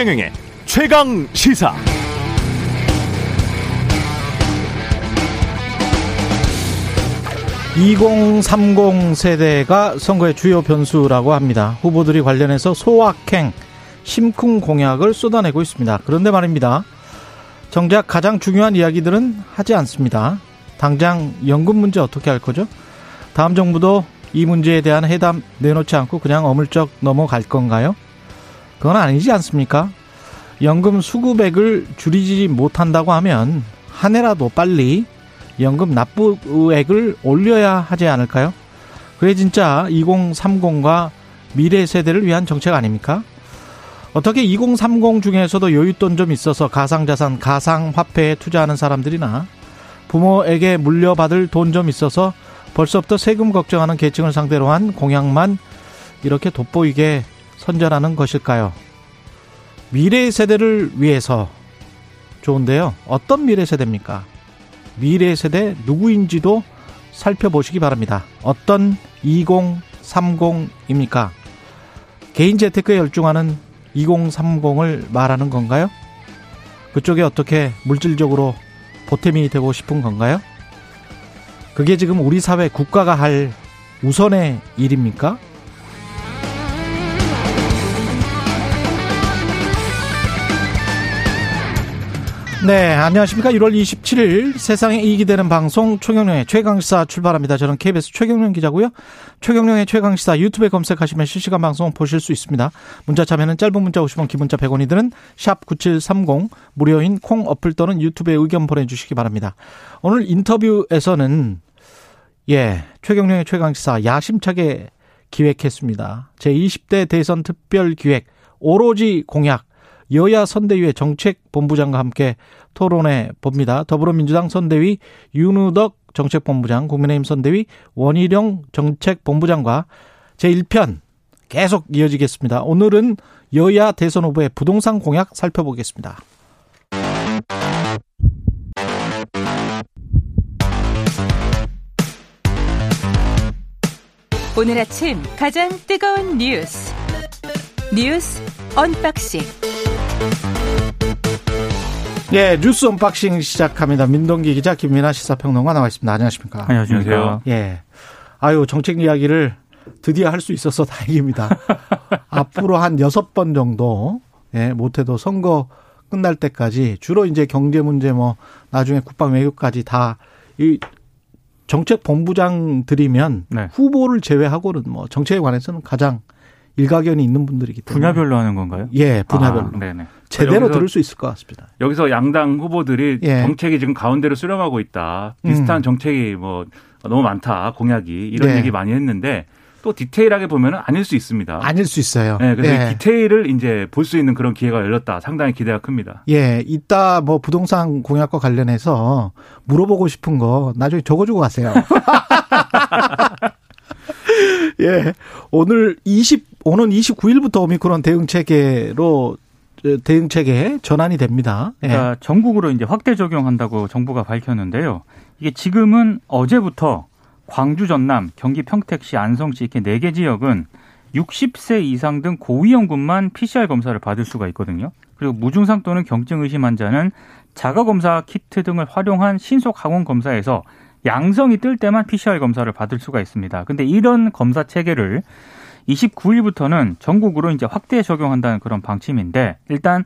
최경영의 최강 시사. (2030) 세대가 선거의 주요 변수라고 합니다. 후보들이 관련해서 소확행, 심쿵 공약을 쏟아내고 있습니다. 그런데 말입니다. 정작 가장 중요한 이야기들은 하지 않습니다. 당장 연금 문제 어떻게 할 거죠? 다음 정부도 이 문제에 대한 해답 내놓지 않고 그냥 어물쩍 넘어갈 건가요? 그건 아니지 않습니까? 연금 수급액을 줄이지 못한다고 하면 한 해라도 빨리 연금 납부액을 올려야 하지 않을까요? 그게 진짜 2030과 미래 세대를 위한 정책 아닙니까? 어떻게 2030 중에서도 여윳돈 좀 있어서 가상자산, 가상화폐에 투자하는 사람들이나 부모에게 물려받을 돈 좀 있어서 벌써부터 세금 걱정하는 계층을 상대로 한 공약만 이렇게 돋보이게 선전하는 것일까요? 미래 세대를 위해서 좋은데요. 어떤 미래 세대입니까? 미래 세대 누구인지도 살펴보시기 바랍니다. 어떤 2030입니까? 개인 재테크에 열중하는 2030을 말하는 건가요? 그쪽에 어떻게 물질적으로 보탬이 되고 싶은 건가요? 그게 지금 우리 사회 국가가 할 우선의 일입니까? 네, 안녕하십니까. 1월 27일 세상에 이익이 되는 방송 최경령의 최강시사 출발합니다. 저는 KBS 최경령 기자고요. 최경령의 최강시사 유튜브에 검색하시면 실시간 방송 보실 수 있습니다. 문자 참여는 짧은 문자 50원, 기본자 100원이 드는 샵 9730 무료인 콩 어플 또는 유튜브에 의견 보내주시기 바랍니다. 오늘 인터뷰에서는 예, 최경령의 최강시사 야심차게 기획했습니다. 제20대 대선 특별 기획 오로지 공약 여야 선대위의 정책본부장과 함께 토론해 봅니다. 더불어민주당 선대위 윤우덕 정책본부장, 국민의힘 선대위 원희룡 정책본부장과 제1편 계속 이어지겠습니다. 오늘은 여야 대선 후보의 부동산 공약 살펴보겠습니다. 오늘 아침 가장 뜨거운 뉴스 뉴스 언박싱 예, 뉴스 unboxing 시작합니다. 민동기 기자, 김민하 시사평론가 나와 있습니다. 안녕하십니까? 안녕하세요. 예. 아유, 정책 이야기를 드디어 할 수 있어서 다행입니다. 앞으로 한 여섯 번 정도, 예, 못해도 선거 끝날 때까지 주로 이제 경제 문제 뭐 나중에 국방 외교까지 다 이 정책 본부장들이면 네. 후보를 제외하고는 뭐 정책에 관해서는 가장 일가견이 있는 분들이기 때문에 분야별로 하는 건가요? 예, 분야별로. 아. 제대로 들을 수 있을 것 같습니다. 여기서 양당 후보들이 예. 정책이 지금 가운데로 수렴하고 있다. 비슷한 음. 정책이 뭐 너무 많다. 공약이 이런 네. 얘기 많이 했는데 또 디테일하게 보면 아닐 수 있습니다. 아닐 수 있어요. 네, 그래서 예. 디테일을 이제 볼 수 있는 그런 기회가 열렸다. 상당히 기대가 큽니다. 예, 이따 뭐 부동산 공약과 관련해서 물어보고 싶은 거 나중에 적어주고 가세요. 예, 오늘 20 오는 29일부터 오미크론 대응 체계로 대응 체계에 전환이 됩니다. 예. 그러니까 전국으로 이제 확대 적용한다고 정부가 밝혔는데요. 이게 지금은 어제부터 광주, 전남, 경기 평택시, 안성시 이렇게 네 개 지역은 60세 이상 등 고위험군만 PCR 검사를 받을 수가 있거든요. 그리고 무증상 또는 경증 의심 환자는 자가 검사 키트 등을 활용한 신속 항원 검사에서 양성이 뜰 때만 PCR 검사를 받을 수가 있습니다. 근데 이런 검사 체계를 29일부터는 전국으로 이제 확대 적용한다는 그런 방침인데 일단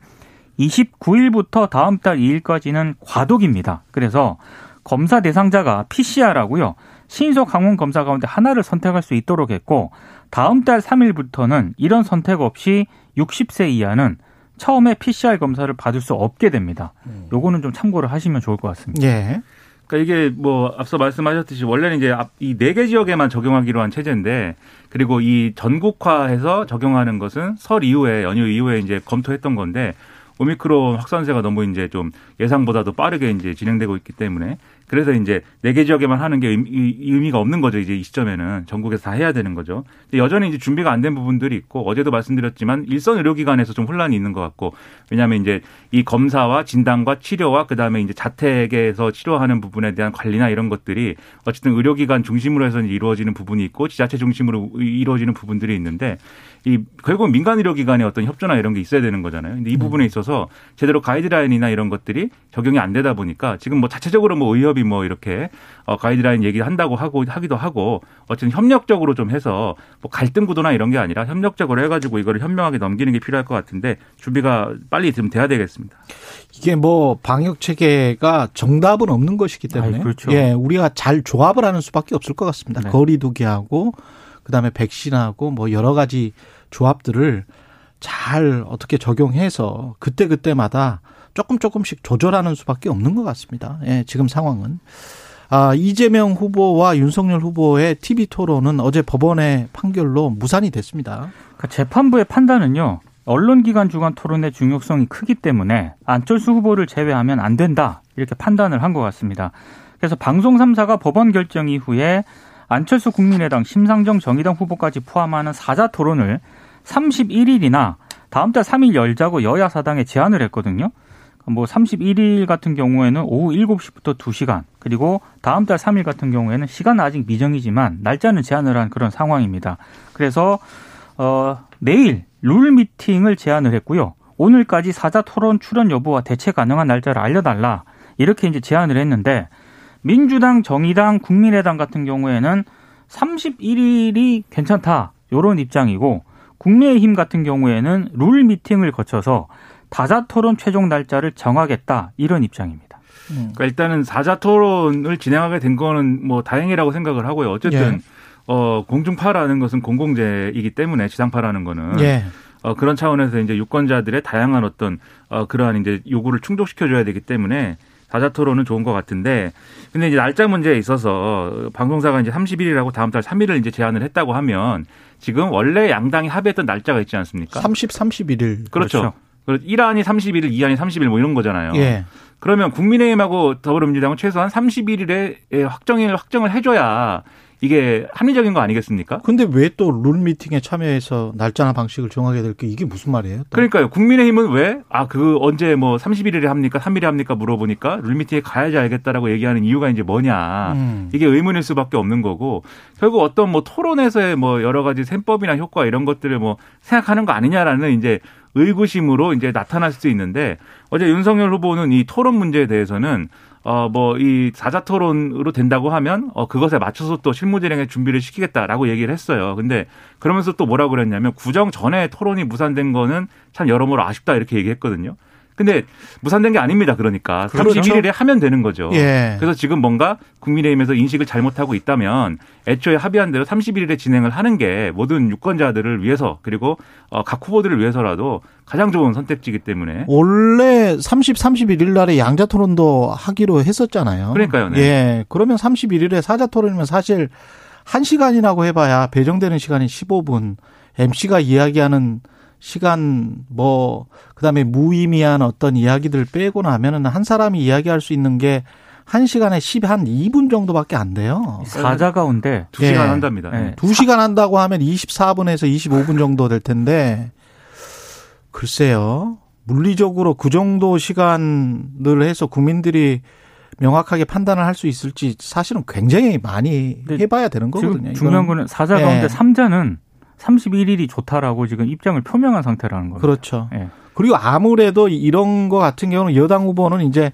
29일부터 다음 달 2일까지는 과도기입니다. 그래서 검사 대상자가 PCR하고요. 신속 항원 검사 가운데 하나를 선택할 수 있도록 했고 다음 달 3일부터는 이런 선택 없이 60세 이하는 처음에 PCR 검사를 받을 수 없게 됩니다. 음. 요거는 좀 참고를 하시면 좋을 것 같습니다. 예. 그러니까 이게 뭐 앞서 말씀하셨듯이 원래는 이제 이 네 개 지역에만 적용하기로 한 체제인데 그리고 이 전국화해서 적용하는 것은 설 이후에 연휴 이후에 이제 검토했던 건데 오미크론 확산세가 너무 이제 좀 예상보다도 빠르게 이제 진행되고 있기 때문에 그래서 이제 네 개 지역에만 하는 게 의미 가 없는 거죠. 이제 이 시점에는 전국에서 다 해야 되는 거죠. 여전히 이제 준비가 안 된 부분들이 있고 어제도 말씀드렸지만 일선 의료기관에서 좀 혼란이 있는 것 같고 왜냐하면 이제 이 검사와 진단과 치료와 그 다음에 이제 자택에서 치료하는 부분에 대한 관리나 이런 것들이 어쨌든 의료기관 중심으로 해서 이루어지는 부분이 있고 지자체 중심으로 이루어지는 부분들이 있는데 이 결국 민간 의료기관의 어떤 협조나 이런 게 있어야 되는 거잖아요. 근데 이 부분에 있어서 제대로 가이드라인이나 이런 것들이 적용이 안 되다 보니까 지금 뭐 자체적으로 뭐 의협 이 뭐 이렇게 어 가이드라인 얘기를 한다고 하고 하기도 하고 어쨌든 협력적으로 좀 해서 뭐 갈등 구도나 이런 게 아니라 협력적으로 해가지고 이거를 현명하게 넘기는 게 필요할 것 같은데 준비가 빨리 좀 돼야 되겠습니다. 이게 뭐 방역 체계가 정답은 없는 것이기 때문에 아이, 그렇죠. 예 우리가 잘 조합을 하는 수밖에 없을 것 같습니다. 네. 거리두기하고 그다음에 백신하고 뭐 여러 가지 조합들을 잘 어떻게 적용해서 그때 그때마다 조금 조금씩 조절하는 수밖에 없는 것 같습니다. 예, 지금 상황은. 아, 이재명 후보와 윤석열 후보의 TV 토론은 어제 법원의 판결로 무산이 됐습니다. 그러니까 재판부의 판단은요. 언론기관 주간 토론의 중요성이 크기 때문에 안철수 후보를 제외하면 안 된다 이렇게 판단을 한 것 같습니다. 그래서 방송 3사가 법원 결정 이후에 안철수 국민의당 심상정 정의당 후보까지 포함하는 사자 토론을 31일이나 다음 달 3일 열자고 여야 사당에 제안을 했거든요. 뭐 31일 같은 경우에는 오후 7시부터 2시간 그리고 다음 달 3일 같은 경우에는 시간은 아직 미정이지만 날짜는 제한을 한 그런 상황입니다. 그래서 어 내일 룰 미팅을 제안을 했고요. 오늘까지 사자 토론 출연 여부와 대체 가능한 날짜를 알려달라 이렇게 이제 제안을 했는데 민주당, 정의당, 국민의당 같은 경우에는 31일이 괜찮다 요런 입장이고 국민의힘 같은 경우에는 룰 미팅을 거쳐서 다자 토론 최종 날짜를 정하겠다 이런 입장입니다. 그러니까 일단은 사자 토론을 진행하게 된 거는 뭐 다행이라고 생각을 하고요. 어쨌든 예. 어 공중파라는 것은 공공재이기 때문에 지상파라는 거는 예. 어 그런 차원에서 이제 유권자들의 다양한 어떤 어 그러한 이제 요구를 충족시켜 줘야 되기 때문에 사자 토론은 좋은 것 같은데 근데 이제 날짜 문제에 있어서 방송사가 이제 30일이라고 다음 달 3일을 이제 제안을 했다고 하면 지금 원래 양당이 합의했던 날짜가 있지 않습니까? 30, 31일. 그렇죠. 그렇죠. 1안이 31일, 2안이 30일 뭐 이런 거잖아요. 예. 그러면 국민의힘하고 더불어민주당은 최소한 31일에 확정일 확정을 해줘야 이게 합리적인 거 아니겠습니까? 근데 왜 또 룰 미팅에 참여해서 날짜나 방식을 정하게 될 게 이게 무슨 말이에요? 또? 그러니까요. 국민의힘은 왜, 아, 그 언제 뭐 31일에 합니까? 3일에 합니까? 물어보니까 룰 미팅에 가야지 알겠다라고 얘기하는 이유가 이제 뭐냐. 음. 이게 의문일 수밖에 없는 거고 결국 어떤 뭐 토론에서의 뭐 여러 가지 셈법이나 효과 이런 것들을 뭐 생각하는 거 아니냐라는 이제 의구심으로 이제 나타날 수 있는데 어제 윤석열 후보는 이 토론 문제에 대해서는 어, 뭐, 이 사자 토론으로 된다고 하면, 어, 그것에 맞춰서 또 실무진행에 준비를 시키겠다라고 얘기를 했어요. 근데 그러면서 또 뭐라고 그랬냐면, 구정 전에 토론이 무산된 거는 참 여러모로 아쉽다 이렇게 얘기했거든요. 근데 무산된 게 아닙니다. 그러니까 그렇죠. 31일에 하면 되는 거죠. 예. 그래서 지금 뭔가 국민의힘에서 인식을 잘못하고 있다면 애초에 합의한 대로 31일에 진행을 하는 게 모든 유권자들을 위해서 그리고 어, 각 후보들을 위해서라도 가장 좋은 선택지이기 때문에 원래 30, 31일 날에 양자 토론도 하기로 했었잖아요. 그러니까요, 네. 예. 그러면 31일에 사자 토론이면 사실 1시간이라고 해봐야 배정되는 시간이 15분. MC가 이야기하는 시간 뭐 그다음에 무의미한 어떤 이야기들 빼고 나면은 한 사람이 이야기할 수 있는 게 한 시간에 10, 한 2분 정도밖에 안 돼요. 사자 가운데 두 시간 예. 한답니다. 네. 두 시간 한다고 하면 24분에서 25분 정도 될 텐데 글쎄요. 물리적으로 그 정도 시간을 해서 국민들이 명확하게 판단을 할 수 있을지 사실은 굉장히 많이 해봐야 되는 거거든요. 중요한 이거는. 거는 사자 예. 가운데 삼자는 31일이 좋다라고 지금 입장을 표명한 상태라는 겁니다. 그렇죠. 예. 그리고 아무래도 이런 거 같은 경우는 여당 후보는 이제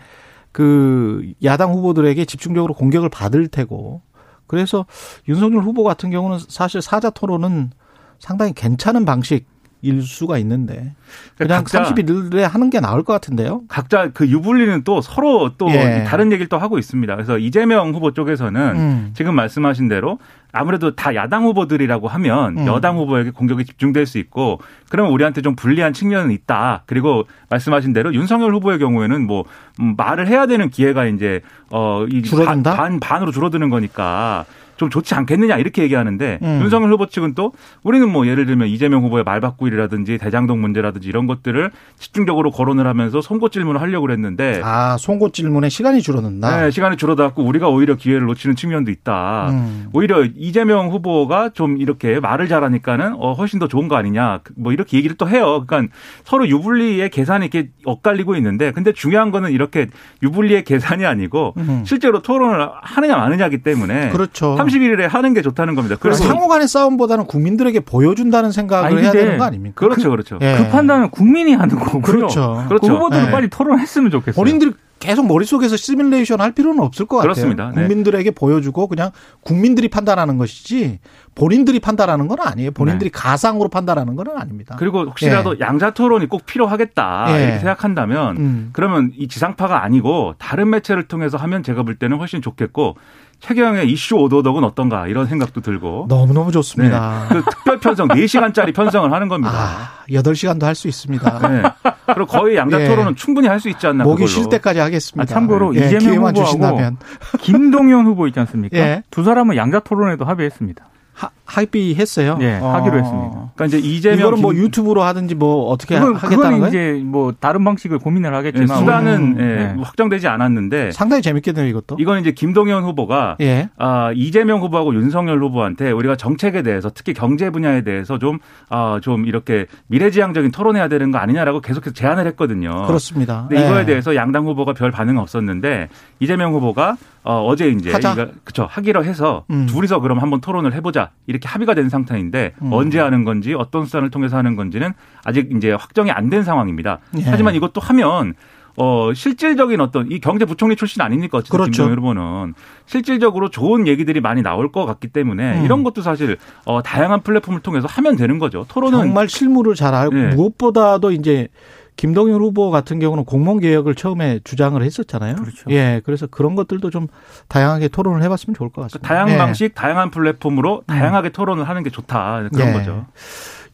그 야당 후보들에게 집중적으로 공격을 받을 테고 그래서 윤석열 후보 같은 경우는 사실 사자 토론은 상당히 괜찮은 방식 일 수가 있는데 그냥 각자- 31일에 하는 게 나을 것 같은데요. 각자 그 유불리는 또 서로 또 예. 다른 얘기를 또 하고 있습니다. 그래서 이재명 후보 쪽에서는 음. 지금 말씀하신 대로 아무래도 다 야당 후보들이라고 하면 음. 여당 후보에게 공격이 집중될 수 있고 그러면 우리한테 좀 불리한 측면은 있다. 그리고 말씀하신 대로 윤석열 후보의 경우에는 뭐 음, 말을 해야 되는 기회가 이제 어이 줄어든다? 반 반으로 줄어드는 거니까 좀 좋지 않겠느냐 이렇게 얘기하는데 음. 윤석열 후보 측은 또 우리는 뭐 예를 들면 이재명 후보의 말바꾸기라든지 대장동 문제라든지 이런 것들을 집중적으로 거론을 하면서 선고 질문을 하려고 그랬는데 아, 송곳 질문에 시간이 줄어든다. 네, 시간이 줄어들었고 우리가 오히려 기회를 놓치는 측면도 있다. 음. 오히려 이재명 후보가 좀 이렇게 말을 잘하니까는 어, 훨씬 더 좋은 거 아니냐. 뭐 이렇게 얘기를 또 해요. 그러니까 서로 유불리의 계산이 이렇게 엇갈리고 있는데 근데 중요한 거는 이렇게 유불리의 계산이 아니고 음. 실제로 토론을 하느냐 마느냐기 때문에 그렇죠. 31일에 하는 게 좋다는 겁니다. 그래서 상호 간의 싸움보다는 국민들에게 보여준다는 생각을 아니, 해야 되는 거 아닙니까? 그렇죠, 그렇죠. 예. 그 판단은 국민이 하는 거고요. 그렇죠. 그 그렇죠. 후보들은 네. 빨리 토론했으면 좋겠어요. 본인들이 계속 머릿속에서 시뮬레이션 할 필요는 없을 것 같아요. 그렇습니다. 네. 국민들에게 보여주고 그냥 국민들이 판단하는 것이지 본인들이 판단하는 건 아니에요. 본인들이 가상으로 판단하는 건 아닙니다. 그리고 혹시라도 양자 토론이 꼭 필요하겠다 예. 이렇게 생각한다면 음. 그러면 이 지상파가 아니고 다른 매체를 통해서 하면 제가 볼 때는 훨씬 좋겠고 최경영의 이슈 오도독은 어떤가 이런 생각도 들고 너무너무 네. 좋습니다. 그 특별 편성 4시간짜리 편성을 하는 겁니다. 아, 8시간도 할 수 있습니다. 네. 그리고 거의 양자 예. 토론은 충분히 할 수 있지 않나 목이 그걸로. 쉴 때까지 하겠습니다. 아, 참고로 예, 이재명 후보하고 주신다면 김동연 후보 있지 않습니까? 예. 두 사람은 양자 토론에도 합의했습니다. 하, 합의했어요. 예, 하기로 했습니다. 그러니까 이제 이재명 이거는 뭐 김- 유튜브로 하든지 뭐 어떻게 그건, 하겠다는 그건 거예요? 이제 뭐 다른 방식을 고민을 예, 하겠지만 수단은 음, 예, 네. 뭐 확정되지 않았는데 상당히 재밌겠네요, 이것도. 이건 이제 김동연 후보가 예. 아, 이재명 후보하고 윤석열 후보한테 우리가 정책에 대해서 특히 경제 분야에 대해서 좀, 아, 좀 이렇게 미래지향적인 토론해야 되는 거 아니냐라고 계속해서 제안을 했거든요. 그렇습니다. 근데 이거에 예. 대해서 양당 후보가 별 반응 없었는데 이재명 후보가 어, 어제 이제 하자. 이거 그쵸 하기로 해서 음. 둘이서 그럼 한번 토론을 해보자 이렇게 합의가 된 상태인데 음. 언제 하는 건지 어떤 수단을 통해서 하는 건지는 아직 이제 확정이 안 된 상황입니다. 예. 하지만 이것도 하면 어 실질적인 어떤 이 경제부총리 출신 아닙니까 어쨌든 그렇죠. 김동연 후보는 실질적으로 좋은 얘기들이 많이 나올 것 같기 때문에 음. 이런 것도 사실 어 다양한 플랫폼을 통해서 하면 되는 거죠. 토론은 정말 실무를 잘 알고 예. 무엇보다도 이제 김동연 후보 같은 경우는 공무원 개혁을 처음에 주장을 했었잖아요. 그렇죠. 예, 그래서 그런 것들도 좀 다양하게 토론을 해봤으면 좋을 것 같습니다. 다양한 예. 방식, 다양한 플랫폼으로 다양하게 토론을 하는 게 좋다 그런 예. 거죠.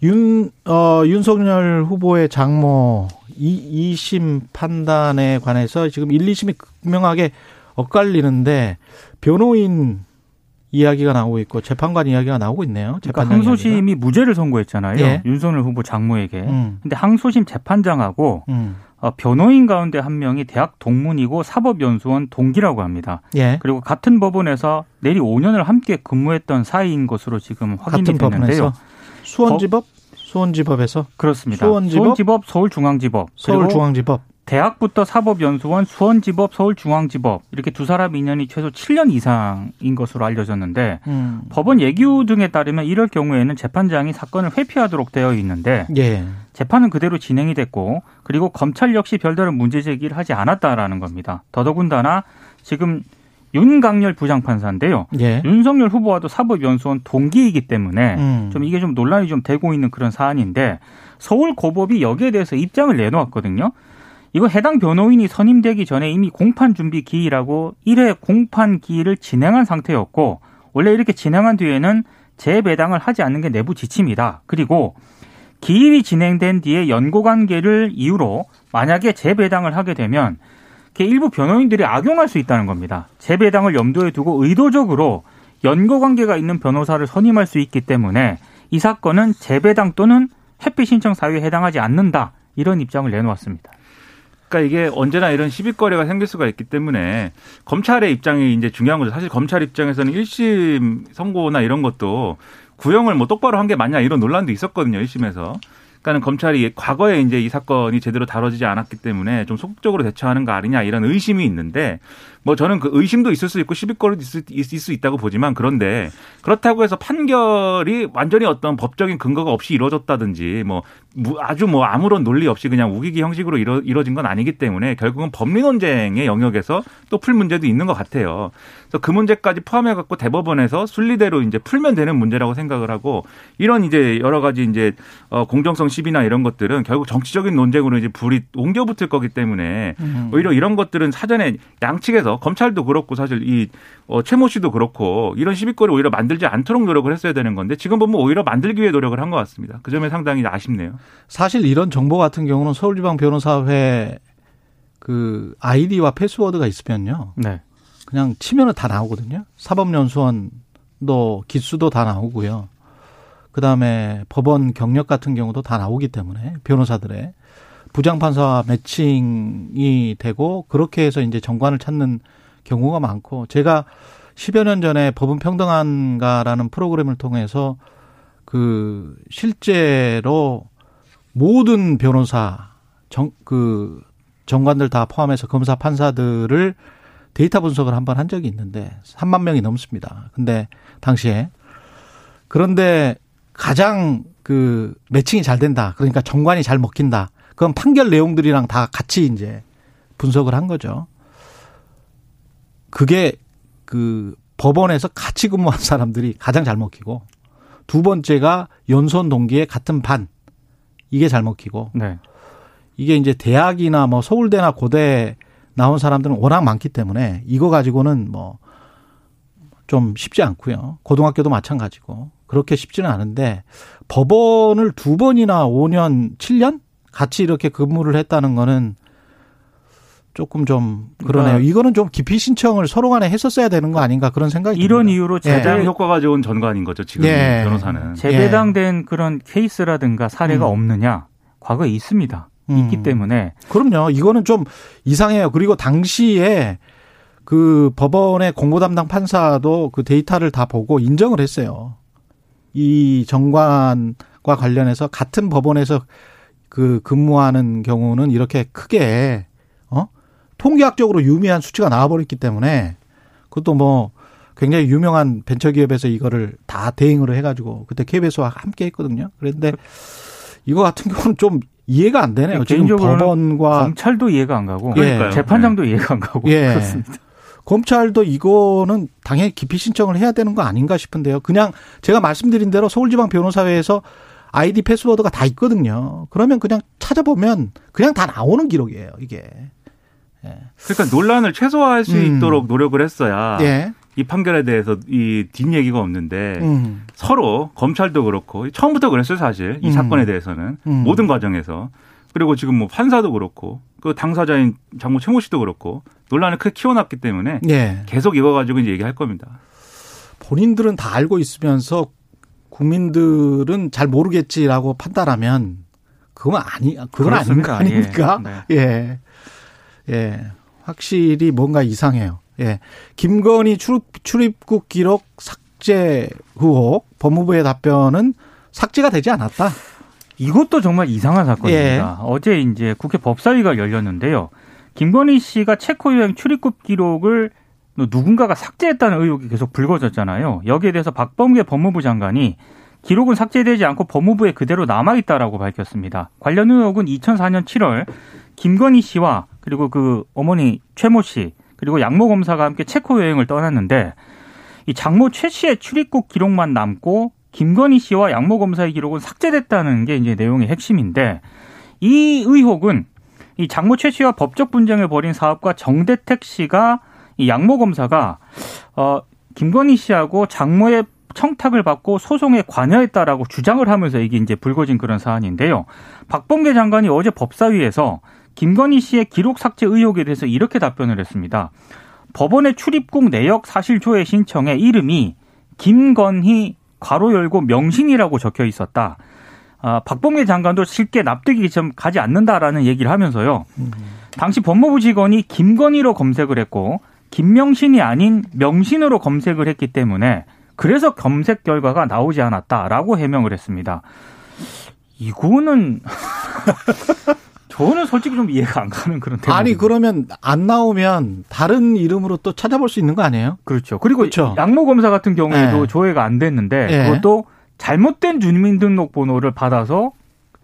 윤, 어, 윤석열 후보의 장모 이, 2심 판단에 관해서 지금 1, 2심이 극명하게 엇갈리는데 변호인 이야기가 나오고 있고 재판관 이야기가 나오고 있네요. 그러니까 재판장 항소심이 무죄를 선고했잖아요. 예. 윤석열 후보 장모에게. 음. 근데 항소심 재판장하고 음. 어, 변호인 가운데 한 명이 대학 동문이고 사법연수원 동기라고 합니다. 예. 그리고 같은 법원에서 내리 5년을 함께 근무했던 사이인 것으로 지금 확인이 같은 됐는데요. 수원지법 수원지법에서 그렇습니다. 수원지법? 수원지법, 서울중앙지법, 서울중앙지법 대학부터 사법연수원, 수원지법, 서울중앙지법 이렇게 두 사람 인연이 최소 7년 이상인 것으로 알려졌는데 음. 법원 예규 등에 따르면 이럴 경우에는 재판장이 사건을 회피하도록 되어 있는데 예. 재판은 그대로 진행이 됐고 그리고 검찰 역시 별다른 문제 제기를 하지 않았다라는 겁니다. 더더군다나 지금 윤강렬 부장판사인데요. 예. 윤석열 후보와도 사법연수원 동기이기 때문에 음. 좀 이게 좀 논란이 좀 되고 있는 그런 사안인데 서울 고법이 여기에 대해서 입장을 내놓았거든요. 이거 해당 변호인이 선임되기 전에 이미 공판 준비 기일하고 1회 공판 기일을 진행한 상태였고 원래 이렇게 진행한 뒤에는 재배당을 하지 않는 게 내부 지침이다. 그리고 기일이 진행된 뒤에 연고 관계를 이유로 만약에 재배당을 하게 되면 일부 변호인들이 악용할 수 있다는 겁니다. 재배당을 염두에 두고 의도적으로 연고 관계가 있는 변호사를 선임할 수 있기 때문에 이 사건은 재배당 또는 회피 신청 사유에 해당하지 않는다. 이런 입장을 내놓았습니다. 그러니까 이게 언제나 이런 시비거리가 생길 수가 있기 때문에 검찰의 입장이 이제 중요한 거죠. 사실 검찰 입장에서는 1심 선고나 이런 것도 구형을 뭐 똑바로 한 게 맞냐 이런 논란도 있었거든요. 1심에서. 그러니까는 검찰이 과거에 이제 이 사건이 제대로 다뤄지지 않았기 때문에 좀 소극적으로 대처하는 거 아니냐 이런 의심이 있는데 뭐 저는 그 의심도 있을 수 있고 시비거리도 있을, 있을 수 있다고 보지만 그런데 그렇다고 해서 판결이 완전히 어떤 법적인 근거가 없이 이루어졌다든지 뭐 아주 뭐 아무런 논리 없이 그냥 우기기 형식으로 이루, 이루어진 건 아니기 때문에 결국은 법리 논쟁의 영역에서 또 풀 문제도 있는 것 같아요. 그래서 그 문제까지 포함해 갖고 대법원에서 순리대로 이제 풀면 되는 문제라고 생각을 하고 이런 이제 여러 가지 이제 어 공정성 시비나 이런 것들은 결국 정치적인 논쟁으로 이제 불이 옮겨 붙을 거기 때문에 음. 오히려 이런 것들은 사전에 양측에서 검찰도 그렇고 사실 이 어, 최모 씨도 그렇고 이런 시비거리 오히려 만들지 않도록 노력을 했어야 되는 건데 지금 보면 오히려 만들기 위해 노력을 한 것 같습니다. 그 점에 상당히 아쉽네요. 사실 이런 정보 같은 경우는 서울지방 변호사회 그 아이디와 패스워드가 있으면요. 네. 그냥 치면은 다 나오거든요. 사법연수원 법원도 기수도 다 나오고요. 그 다음에 법원 경력 같은 경우도 다 나오기 때문에 변호사들의 부장판사와 매칭이 되고 그렇게 해서 이제 정관을 찾는 경우가 많고 제가 10여 년 전에 법은 평등한가라는 프로그램을 통해서 그 실제로 모든 변호사 정 그 정관들 다 포함해서 검사 판사들을 데이터 분석을 한 번 한 적이 있는데 3만 명이 넘습니다. 근데 당시에 그런데 가장 그 매칭이 잘 된다. 그러니까 정관이 잘 먹힌다. 그건 판결 내용들이랑 다 같이 이제 분석을 한 거죠. 그게 그 법원에서 같이 근무한 사람들이 가장 잘 먹히고 두 번째가 연수원 동기의 같은 반 이게 잘 먹히고 네. 이게 이제 대학이나 뭐 서울대나 고대 나온 사람들은 워낙 많기 때문에 이거 가지고는 뭐 좀 쉽지 않고요. 고등학교도 마찬가지고 그렇게 쉽지는 않은데 법원을 두 번이나 5년, 7년 같이 이렇게 근무를 했다는 거는 조금 좀 그러네요. 그러니까 이거는 좀 기피 신청을 서로 간에 했었어야 되는 거 아닌가 그런 생각이 이런 듭니다. 이유로 예. 가장 제대, 효과가 좋은 전관인 거죠 지금 예. 변호사는. 재배당된 그런 케이스라든가 사례가 음. 없느냐? 과거에 있습니다. 음. 있기 때문에 그럼요. 이거는 좀 이상해요. 그리고 당시에 그 법원의 공보 담당 판사도 그 데이터를 다 보고 인정을 했어요. 이 정관과 관련해서 같은 법원에서 그 근무하는 경우는 이렇게 크게 어 통계학적으로 유미한 수치가 나와버렸기 때문에 그것도 뭐 굉장히 유명한 벤처기업에서 이거를 다 대행으로 해가지고 그때 KBS와 함께 했거든요. 그런데 이거 같은 경우는 좀 이해가 안 되네요. 지금 법원과 검찰도 이해가 안 가고 그러니까요. 재판장도 이해가 안 가고 예. 그렇습니다. 검찰도 이거는 당연히 기피 신청을 해야 되는 거 아닌가 싶은데요. 그냥 제가 말씀드린 대로 서울지방 변호사회에서 아이디 패스워드가 다 있거든요. 그러면 그냥 찾아보면 그냥 다 나오는 기록이에요, 이게. 그러니까 논란을 최소화할 수 음. 있도록 노력을 했어야 예. 이 판결에 대해서 이 뒷얘기가 없는데 음. 서로 검찰도 그렇고 처음부터 그랬어요 사실 이 음. 사건에 대해서는 음. 모든 과정에서 그리고 지금 뭐 판사도 그렇고 그 당사자인 장모 최모 씨도 그렇고 논란을 크게 키워놨기 때문에 예. 계속 이거 가지고 이제 얘기할 겁니다. 본인들은 다 알고 있으면서 국민들은 잘 모르겠지라고 판단하면 그건 아니, 그건 그렇습니다. 아닙니까? 예. 예. 예. 확실히 뭔가 이상해요. 예. 김건희 출입, 출입국 기록 삭제 의혹 법무부의 답변은 삭제가 되지 않았다. 이것도 정말 이상한 사건입니다. 예. 어제 이제 국회 법사위가 열렸는데요. 김건희 씨가 체코 여행 출입국 기록을 누군가가 삭제했다는 의혹이 계속 불거졌잖아요. 여기에 대해서 박범계 법무부 장관이 기록은 삭제되지 않고 법무부에 그대로 남아있다라고 밝혔습니다. 관련 의혹은 2004년 7월 김건희 씨와 그리고 그 어머니 최모 씨 그리고 양모 검사가 함께 체코 여행을 떠났는데 이 장모 최 씨의 출입국 기록만 남고 김건희 씨와 양모 검사의 기록은 삭제됐다는 게 이제 내용의 핵심인데 이 의혹은 이 장모 최 씨와 법적 분쟁을 벌인 사업가 정대택 씨가 이 양모 검사가 어 김건희 씨하고 장모의 청탁을 받고 소송에 관여했다라고 주장을 하면서 이게 이제 불거진 그런 사안인데요. 박범계 장관이 어제 법사위에서 김건희 씨의 기록 삭제 의혹에 대해서 이렇게 답변을 했습니다. 법원의 출입국 내역 사실 조회 신청에 이름이 김건희 괄호 열고 명신이라고 적혀 있었다. 아, 박범계 장관도 쉽게 납득이 좀 가지 않는다라는 얘기를 하면서요. 당시 법무부 직원이 김건희로 검색을 했고 김명신이 아닌 명신으로 검색을 했기 때문에 그래서 검색 결과가 나오지 않았다라고 해명을 했습니다. 이거는 저는 솔직히 좀 이해가 안 가는 그런 대목입니다. 아니, 그러면 안 나오면 다른 이름으로 또 찾아볼 수 있는 거 아니에요? 그렇죠. 그리고 그렇죠. 양모 검사 같은 경우에도 네. 조회가 안 됐는데 네. 그것도 잘못된 주민등록번호를 받아서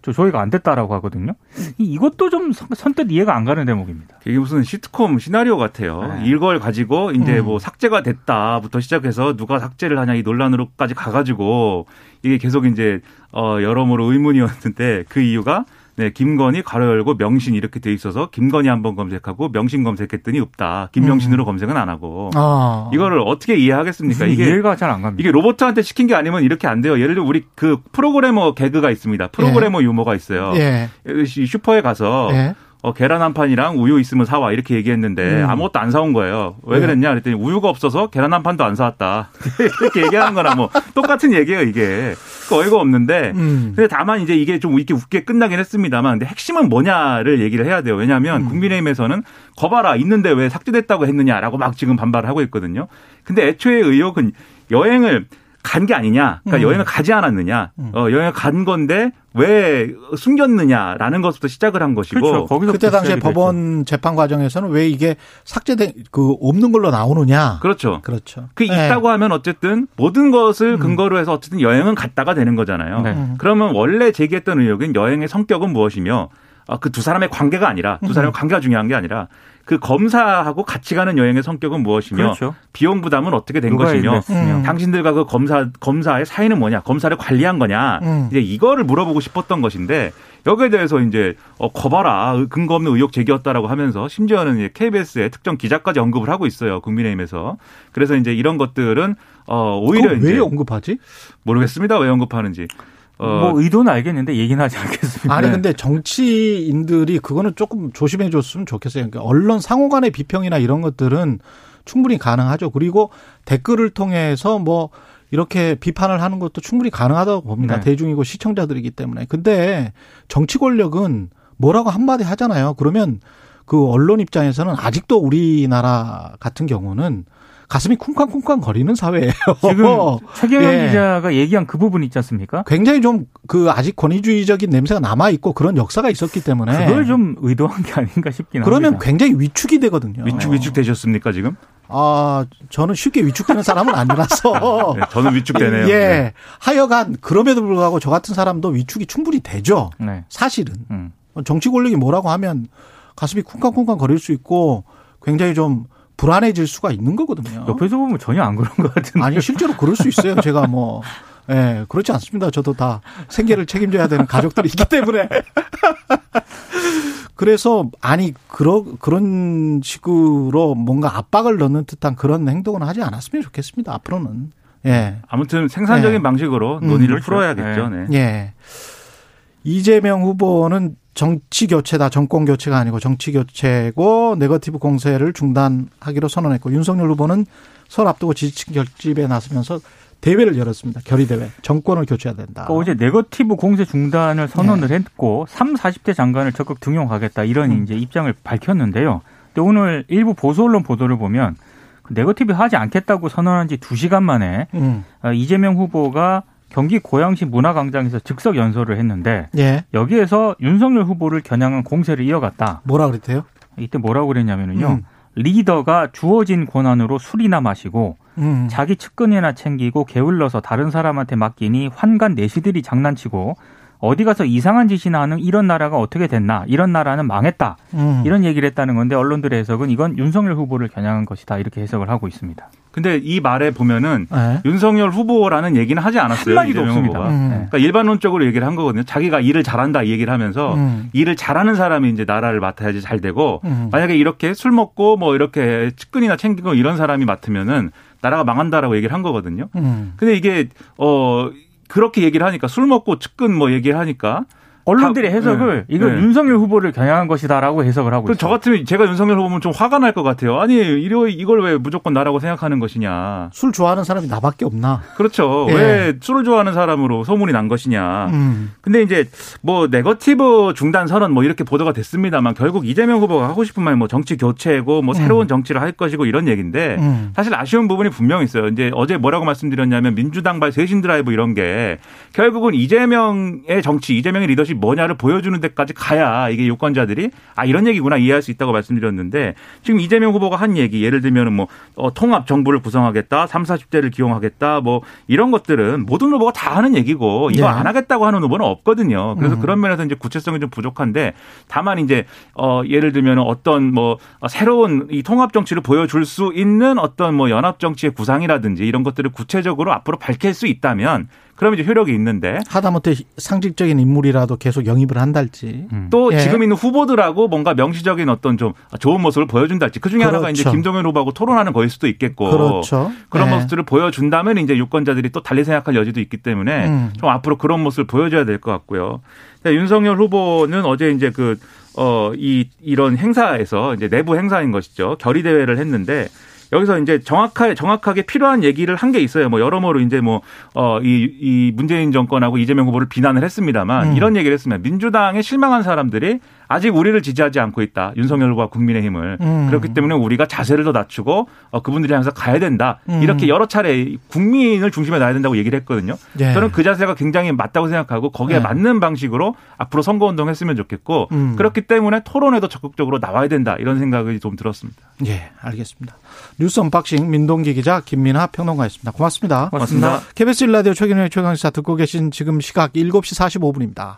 저 조회가 안 됐다라고 하거든요. 이- 이것도 좀 선- 선뜻 이해가 안 가는 대목입니다. 이게 무슨 시트콤 시나리오 같아요. 네. 이걸 가지고 이제 음. 뭐 삭제가 됐다부터 시작해서 누가 삭제를 하냐 이 논란으로까지 가가지고 이게 계속 이제 어 여러모로 의문이었는데 그 이유가 네 김건희 가로 열고 명신 이렇게 돼 있어서 김건희 한번 검색하고 명신 검색했더니 없다. 김명신으로 검색은 안 하고 아. 이거를 어떻게 이해하겠습니까? 이게 이해가 잘 안 갑니다. 이게 로봇한테 시킨 게 아니면 이렇게 안 돼요. 예를 들어 우리 그 프로그래머 개그가 있습니다. 프로그래머 유머가 있어요. 예. 이 슈퍼에 가서 예. 어, 계란 한 판이랑 우유 있으면 사와 이렇게 얘기했는데 음. 아무것도 안 사온 거예요. 왜 네. 그랬냐 그랬더니 우유가 없어서 계란 한 판도 안 사왔다. 이렇게 얘기하는 거랑 뭐 똑같은 얘기예요 이게. 그 어이가 없는데 음. 근데 다만 이제 이게 좀 이렇게 웃게 끝나긴 했습니다만 근데 핵심은 뭐냐를 얘기를 해야 돼요. 왜냐하면 음. 국민의힘에서는 거봐라 있는데 왜 삭제됐다고 했느냐라고 막 지금 반발을 하고 있거든요. 근데 애초에 의혹은 여행을 간 게 아니냐, 그러니까 음. 여행을 가지 않았느냐, 어, 여행을 간 건데 왜 숨겼느냐라는 것부터 시작을 한 것이고, 그렇죠. 거기서 그때 당시에 법원 재판 과정에서는 왜 이게 삭제된 그 없는 걸로 나오느냐. 그렇죠. 그렇죠. 그 네. 있다고 하면 어쨌든 모든 것을 근거로 해서 어쨌든 여행은 갔다가 되는 거잖아요. 네. 음. 그러면 원래 제기했던 의혹은 여행의 성격은 무엇이며 그 두 사람의 관계가 아니라 두 사람의 관계가 중요한 게 아니라 그 검사하고 같이 가는 여행의 성격은 무엇이며 그렇죠. 비용 부담은 어떻게 된 것이며. 음. 당신들과 그 검사 검사의 사이는 뭐냐 검사를 관리한 거냐 음. 이제 이거를 물어보고 싶었던 것인데 여기에 대해서 이제 어 거봐라 근거 없는 의혹 제기였다라고 하면서 심지어는 이제 KBS의 특정 기자까지 언급을 하고 있어요 국민의힘에서 그래서 이제 이런 것들은 어 오히려 왜 언급하지? 모르겠습니다 왜 언급하는지 어 뭐 의도는 알겠는데 얘기는 하지 않겠습니다. 아니 네. 근데 정치인들이 그거는 조금 조심해 줬으면 좋겠어요. 그러니까 언론 상호 간의 비평이나 이런 것들은 충분히 가능하죠. 그리고 댓글을 통해서 뭐 이렇게 비판을 하는 것도 충분히 가능하다고 봅니다. 네. 대중이고 시청자들이기 때문에. 근데 정치 권력은 뭐라고 한마디 하잖아요. 그러면 그 언론 입장에서는 아직도 우리나라 같은 경우는 가슴이 쿵쾅쿵쾅 거리는 사회예요. 지금 최경영 예. 기자가 얘기한 그 부분 있지 않습니까? 굉장히 좀 그 아직 권위주의적인 냄새가 남아 있고 그런 역사가 있었기 때문에 그걸 좀 의도한 게 아닌가 싶긴 네. 그러면 합니다. 굉장히 위축이 되거든요. 위축 위축 되셨습니까 지금? 아 저는 쉽게 위축되는 사람은 아니라서 네, 저는 위축되네요. 예. 네. 하여간 그럼에도 불구하고 저 같은 사람도 위축이 충분히 되죠. 네. 사실은 음. 정치 권력이 뭐라고 하면 가슴이 쿵쾅쿵쾅 거릴 수 있고 굉장히 좀 불안해질 수가 있는 거거든요. 옆에서 보면 전혀 안 그런 것 같은데. 아니 실제로 그럴 수 있어요. 제가 뭐 예, 그렇지 않습니다. 저도 다 생계를 책임져야 되는 가족들이 있기 때문에. 그래서 아니 그러 그런 식으로 뭔가 압박을 넣는 듯한 그런 행동은 하지 않았으면 좋겠습니다. 앞으로는. 예. 아무튼 생산적인 네. 방식으로 음, 논의를 그렇죠. 풀어야겠죠. 네. 예. 이재명 후보는 정치 교체다. 정권 교체가 아니고 정치 교체고 네거티브 공세를 중단하기로 선언했고 윤석열 후보는 설 앞두고 지지층 결집에 나서면서 대회를 열었습니다. 결의대회. 정권을 교체해야 된다. 그러니까 어제 네거티브 공세 중단을 선언을 했고 3, 40대 장관을 적극 등용하겠다 이런 음. 이제 입장을 밝혔는데요. 근데 오늘 일부 보수 언론 보도를 보면 그 네거티브 하지 않겠다고 선언한 지 2시간 만에 음. 어, 이재명 후보가 경기 고양시 문화광장에서 즉석 연설을 했는데 예. 여기에서 윤석열 후보를 겨냥한 공세를 이어갔다. 뭐라 그랬대요? 이때 뭐라고 그랬냐면요. 음. 리더가 주어진 권한으로 술이나 마시고 음. 자기 측근이나 챙기고 게을러서 다른 사람한테 맡기니 환관 내시들이 장난치고 어디 가서 이상한 짓이나 하는 이런 나라가 어떻게 됐나 이런 나라는 망했다 음. 이런 얘기를 했다는 건데 언론들의 해석은 이건 윤석열 후보를 겨냥한 것이다 이렇게 해석을 하고 있습니다. 근데 이 말에 보면은 예. 윤석열 후보라는 얘기는 하지 않았어요. 한 마디도 이재명 없습니다. 음. 네. 그러니까 일반론적으로 얘기를 한 거거든요. 자기가 일을 잘한다 이 얘기를 하면서 음. 일을 잘하는 사람이 이제 나라를 맡아야지 잘 되고 음. 만약에 이렇게 술 먹고 뭐 이렇게 측근이나 챙기고 이런 사람이 맡으면은 나라가 망한다라고 얘기를 한 거거든요. 음. 근데 이게 어 그렇게 얘기를 하니까 술 먹고 측근 뭐 얘기를 하니까 언론들의 다- 해석을 네. 이거 네. 윤석열 후보를 겨냥한 것이다라고 해석을 하고 있어요. 같으면 제가 윤석열 후보면 좀 화가 날 것 같아요. 아니 이러 이걸 왜 무조건 나라고 생각하는 것이냐. 술 좋아하는 사람이 나밖에 없나? 그렇죠. 예. 왜 술을 좋아하는 사람으로 소문이 난 것이냐. 음. 근데 이제 뭐 네거티브 중단 선언 뭐 이렇게 보도가 됐습니다만 결국 이재명 후보가 하고 싶은 말 뭐 정치 교체고 뭐 새로운 정치를 할 것이고 이런 얘기인데 음. 사실 아쉬운 부분이 분명히 있어요. 이제 어제 뭐라고 말씀드렸냐면 민주당발 쇄신 드라이브 이런 게 결국은 이재명의 정치, 이재명의 리더십 뭐냐를 보여주는 데까지 가야 이게 유권자들이 아 이런 얘기구나 이해할 수 있다고 말씀드렸는데 지금 이재명 후보가 한 얘기 예를 들면은 뭐 어, 통합 정부를 구성하겠다, 3, 40대를 기용하겠다 뭐 이런 것들은 모든 후보가 다 하는 얘기고 이거 예. 안 하겠다고 하는 후보는 없거든요. 그래서 음. 그런 면에서 이제 구체성이 좀 부족한데 다만 이제 어 예를 들면 어떤 뭐 새로운 이 통합 정치를 보여줄 수 있는 어떤 뭐 연합 정치의 구상이라든지 이런 것들을 구체적으로 앞으로 밝힐 수 있다면 그러면 이제 효력이 있는데 하다못해 상징적인 인물이라도 계속 영입을 한달지. 음. 또 예. 지금 있는 후보들하고 뭔가 명시적인 어떤 좀 좋은 모습을 보여준달지 그 중에 하나가 이제 그렇죠. 김동연 후보하고 토론하는 거일 수도 있겠고 그렇죠. 그런 예. 모습들을 보여준다면 이제 유권자들이 또 달리 생각할 여지도 있기 때문에 음. 좀 앞으로 그런 모습을 보여줘야 될 것 같고요. 윤석열 후보는 어제 이제 그 어, 이, 이런 행사에서 이제 내부 행사인 것이죠. 결의 대회를 했는데 여기서 이제 정확하게 정확하게 필요한 얘기를 한 게 있어요. 뭐 여러모로 이제 뭐어이 이 문재인 정권하고 이재명 후보를 비난을 했습니다만 음. 이런 얘기를 했습니다. 민주당에 실망한 사람들이 아직 우리를 지지하지 않고 있다. 윤석열과 국민의힘을 음. 그렇기 때문에 우리가 자세를 더 낮추고 어, 그분들이 향해서 가야 된다. 음. 이렇게 여러 차례 국민을 중심에 놔야 된다고 얘기를 했거든요. 예. 저는 그 자세가 굉장히 맞다고 생각하고 거기에 네. 맞는 방식으로 앞으로 선거운동 했으면 좋겠고 음. 그렇기 때문에 토론에도 적극적으로 나와야 된다 이런 생각이 좀 들었습니다. 예, 알겠습니다. 뉴스 unboxing 민동기 기자 김민하 평론가였습니다. 고맙습니다. 고맙습니다. KBS 일라디오 최경영의 최강시사 듣고 계신 지금 시각 7시 45분입니다.